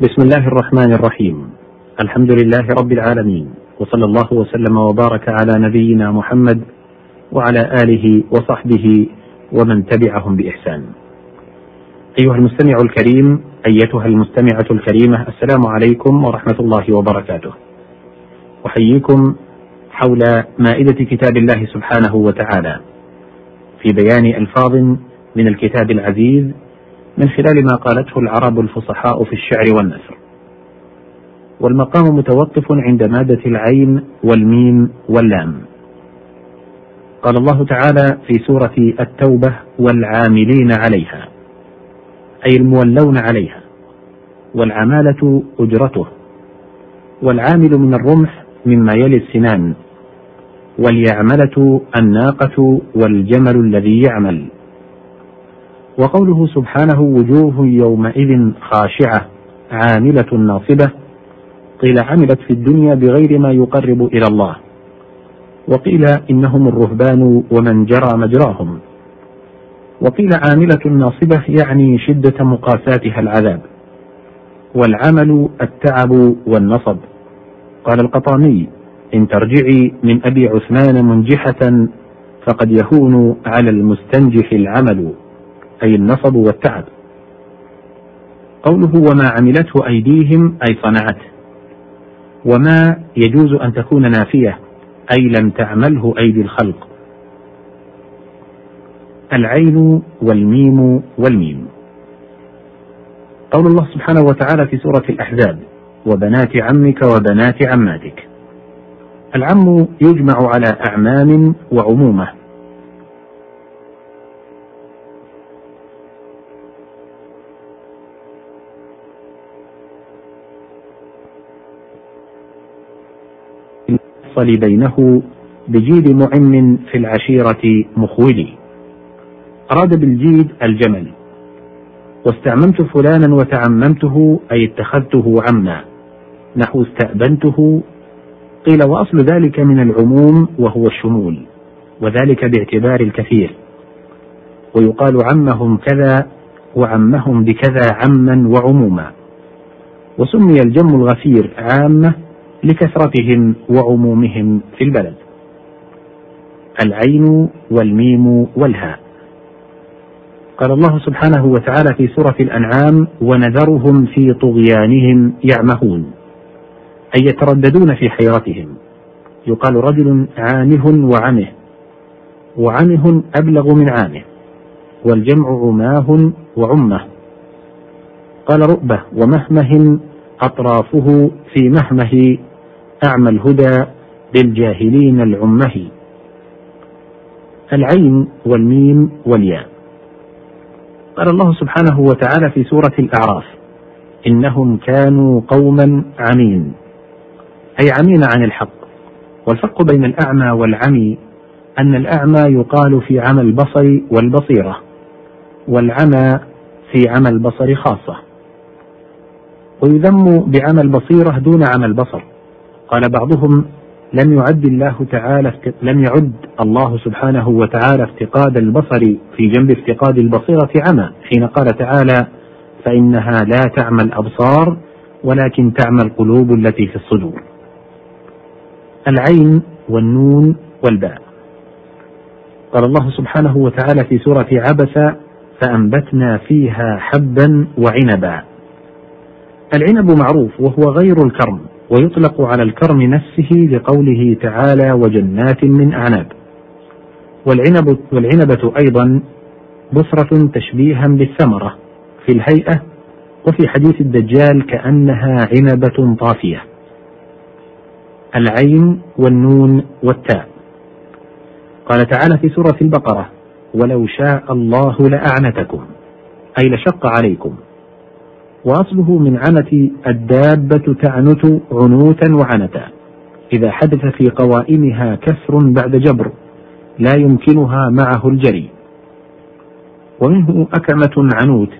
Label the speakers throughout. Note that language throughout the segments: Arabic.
Speaker 1: بسم الله الرحمن الرحيم. الحمد لله رب العالمين وصلى الله وسلم وبارك على نبينا محمد وعلى آله وصحبه ومن تبعهم بإحسان. أيها المستمع الكريم أيتها المستمعة الكريمة السلام عليكم ورحمة الله وبركاته. أحييكم حول مائدة كتاب الله سبحانه وتعالى في بيان ألفاظ من الكتاب العزيز من خلال ما قالته العرب الفصحاء في الشعر والنثر. والمقام متوقف عند مادة العين والميم واللام. قال الله تعالى في سورة التوبة والعاملين عليها أي المولون عليها والعمالة أجرته والعامل من الرمح مما يلي السنان واليعملة الناقة والجمل الذي يعمل. وقوله سبحانه وجوه يومئذ خاشعة عاملة ناصبة قيل عملت في الدنيا بغير ما يقرب إلى الله. وقيل إنهم الرهبان ومن جرى مجراهم. وقيل عاملة ناصبة يعني شدة مقاساتها العذاب. والعمل التعب والنصب. قال القطامي إن ترجعي من أبي عثمان منجحة فقد يهون على المستنجح العمل. أي النصب والتعب. قوله وما عملته أيديهم أي صنعته وما يجوز أن تكون نافية أي لم تعمله أيدي الخلق. العين والميم والميم. قول الله سبحانه وتعالى في سورة الأحزاب وبنات عمك وبنات عماتك. العم يجمع على أعمام وعمومة. الفصل بينه بجيد معم في العشيرة مخولي. أراد بالجيد الجمل. واستعممت فلانا وتعممته أي اتخذته عما. نحو استأبنته قيل وأصل ذلك من العموم وهو الشمول وذلك باعتبار الكثير. ويقال عمهم كذا وعمهم بكذا عما وعموما. وسمي الجم الغفير عامة لكثرتهم وعمومهم في البلد. العين والميم والهاء. قال الله سبحانه وتعالى في سورة الأنعام ونذرهم في طغيانهم يعمهون أي يترددون في حيرتهم. يقال رجل عامه وعمه. وعمه أبلغ من عامه. والجمع عماه وعمه. قال رؤبة ومهمه أطرافه في مهمه أعمى الهدى للجاهلين العمه. العين والميم والياء. قال الله سبحانه وتعالى في سورة الأعراف إنهم كانوا قوما عمين. أي عمين عن الحق. والفرق بين الأعمى والعمي أن الأعمى يقال في عمى البصر والبصيرة والعمى في عمى البصر خاصة. ويذم بعمى البصيرة دون عمى البصر. قال بعضهم لم يعد الله تعالى لم يعد الله سبحانه وتعالى افتقاد البصر في جنب افتقاد البصيرة عمى حين قال تعالى فإنها لا تعمى الأبصار ولكن تعمى القلوب التي في الصدور. العين والنون والباء. قال الله سبحانه وتعالى في سورة عبس فأنبتنا فيها حبا وعنبا. العنب معروف وهو غير الكرم. ويطلق على الكرم نفسه لقوله تعالى وجنات من أعناب. والعنب والعنبة أيضا بصرة تشبيها بالثمرة في الهيئة وفي حديث الدجال كأنها عنبة طافية. العين والنون والتاء. قال تعالى في سورة البقرة ولو شاء الله لأعنتكم. أي لشق عليكم. وأصله من عنت الدابة تعنت عنوتا وعنتا. إذا حدث في قوائمها كسر بعد جبر لا يمكنها معه الجري. ومنه أكمة عنوت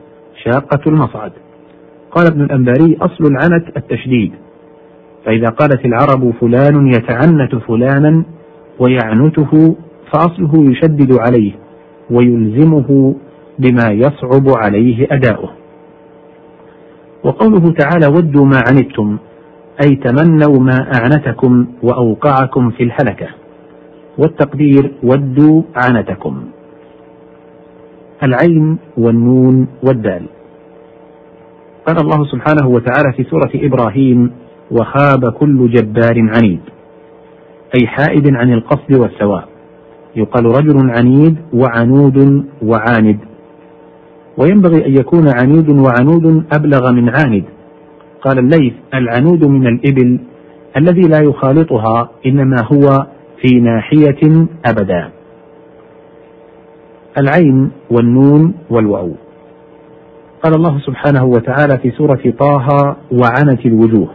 Speaker 1: شاقة المصعد. قال ابن الأنباري أصل العنت التشديد. فإذا قالت العرب فلان يتعنت فلانا ويعنته فأصله يشدد عليه ويلزمه بما يصعب عليه أداؤه. وقوله تعالى ودوا ما عنتم أي تمنوا ما أعنتكم وأوقعكم في الهلكة والتقدير ودوا عنتكم. العين والنون والدال. قال الله سبحانه وتعالى في سورة إبراهيم وخاب كل جبار عنيد. أي حائد عن القصد والسواء. يقال رجل عنيد وعنود وعاند وينبغي أن يكون عنيد وعنود أبلغ من عاند. قال الليث العنود من الإبل الذي لا يخالطها إنما هو في ناحية أبدا. العين والنون والواو. قال الله سبحانه وتعالى في سورة طه وعنت الوجوه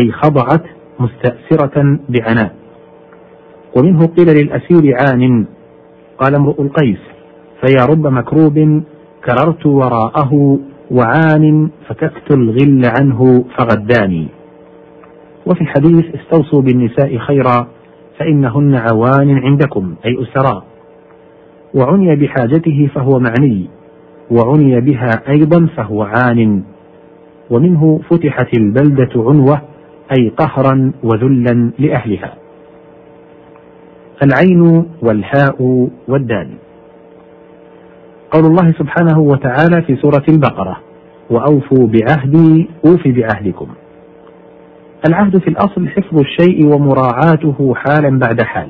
Speaker 1: أي خضعت مستأسرة بعناء. ومنه قيل للأسير عان قال امرؤ القيس فيا رب مكروب كررت وراءه وعان فككت الغل عنه فغداني. وفي الحديث استوصوا بالنساء خيرا فإنهن عوان عندكم أي أسراء وعني بحاجته فهو معني وعني بها أيضا فهو عان. ومنه فتحت البلدة عنوة أي قهرا وذلا لأهلها. العين والهاء والدال. قول الله سبحانه وتعالى في سورة البقرة وأوفوا بعهدي أوف بعهدكم. العهد في الأصل حفظ الشيء ومراعاته حالا بعد حال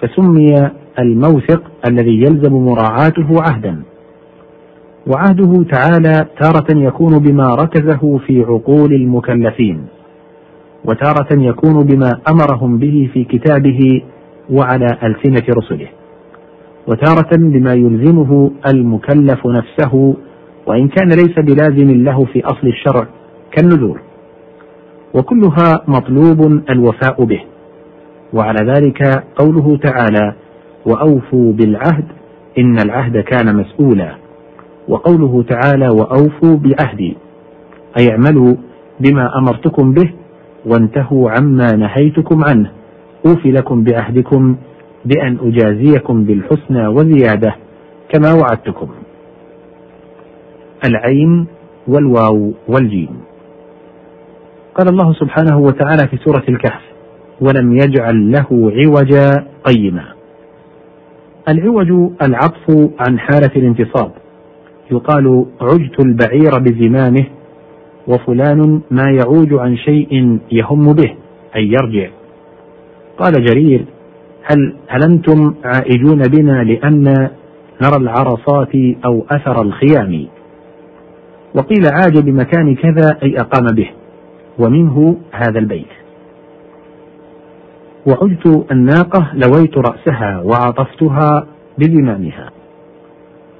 Speaker 1: فسمي الموثق الذي يلزم مراعاته عهدا. وعهده تعالى تارة يكون بما ركزه في عقول المكلفين وتارة يكون بما أمرهم به في كتابه وعلى ألسنة رسله. وتارة بما يلزمه المكلف نفسه وإن كان ليس بلازم له في أصل الشرع كالنذور. وكلها مطلوب الوفاء به. وعلى ذلك قوله تعالى وأوفوا بالعهد إن العهد كان مسؤولا. وقوله تعالى وأوفوا بعهدي أي اعملوا بما أمرتكم به وانتهوا عما نهيتكم عنه. أوفي لكم بعهدكم بأن أجازيكم بالحسنى وزيادة كما وعدتكم. العين والواو والجيم. قال الله سبحانه وتعالى في سورة الكهف ولم يجعل له عوجا قيما. العوج العطف عن حالة الانتصاب. يقال عجت البعير بزمامه وفلان ما يعوج عن شيء يهم به أي يرجع. قال جرير هل هل أنتم عائجون بنا لأن نرى العرصات أو أثر الخيام؟ وقيل عاج بمكان كذا أي أقام به ومنه هذا البيت. وعدت الناقة لويت رأسها وعطفتها بزمامها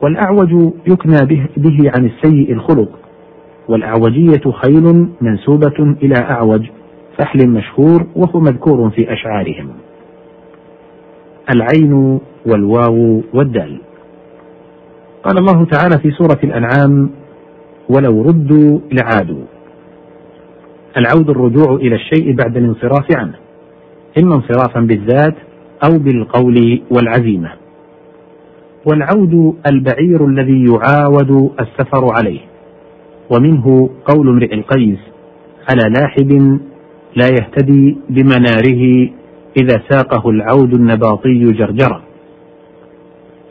Speaker 1: والأعوج يكنى به, به عن السيء الخلق. والأعوجية خيل منسوبة إلى أعوج فحل مشهور وهو مذكور في أشعارهم. العين والواو والدال. قال الله تعالى في سورة الأنعام ولو ردوا لعادوا. العود الرجوع إلى الشيء بعد الانصراف عنه. إما انصرافا بالذات أو بالقول والعزيمة. والعود البعير الذي يعاود السفر عليه. ومنه قول امرئ القيس على لاحب لا يهتدي بمناره إذا ساقه العود النباطي جرجرا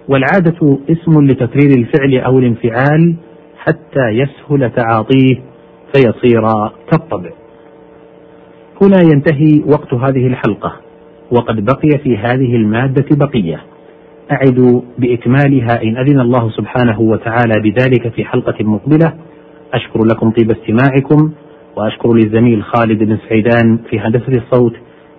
Speaker 1: والعادة اسم لتكرير الفعل أو الانفعال حتى يسهل تعاطيه فيصير كالطبع. هنا ينتهي وقت هذه الحلقة وقد بقي في هذه المادة بقية. أعد بإكمالها إن أذن الله سبحانه وتعالى بذلك في حلقة مقبلة. أشكر لكم طيب استماعكم وأشكر للزميل خالد بن سعيدان في هندسة الصوت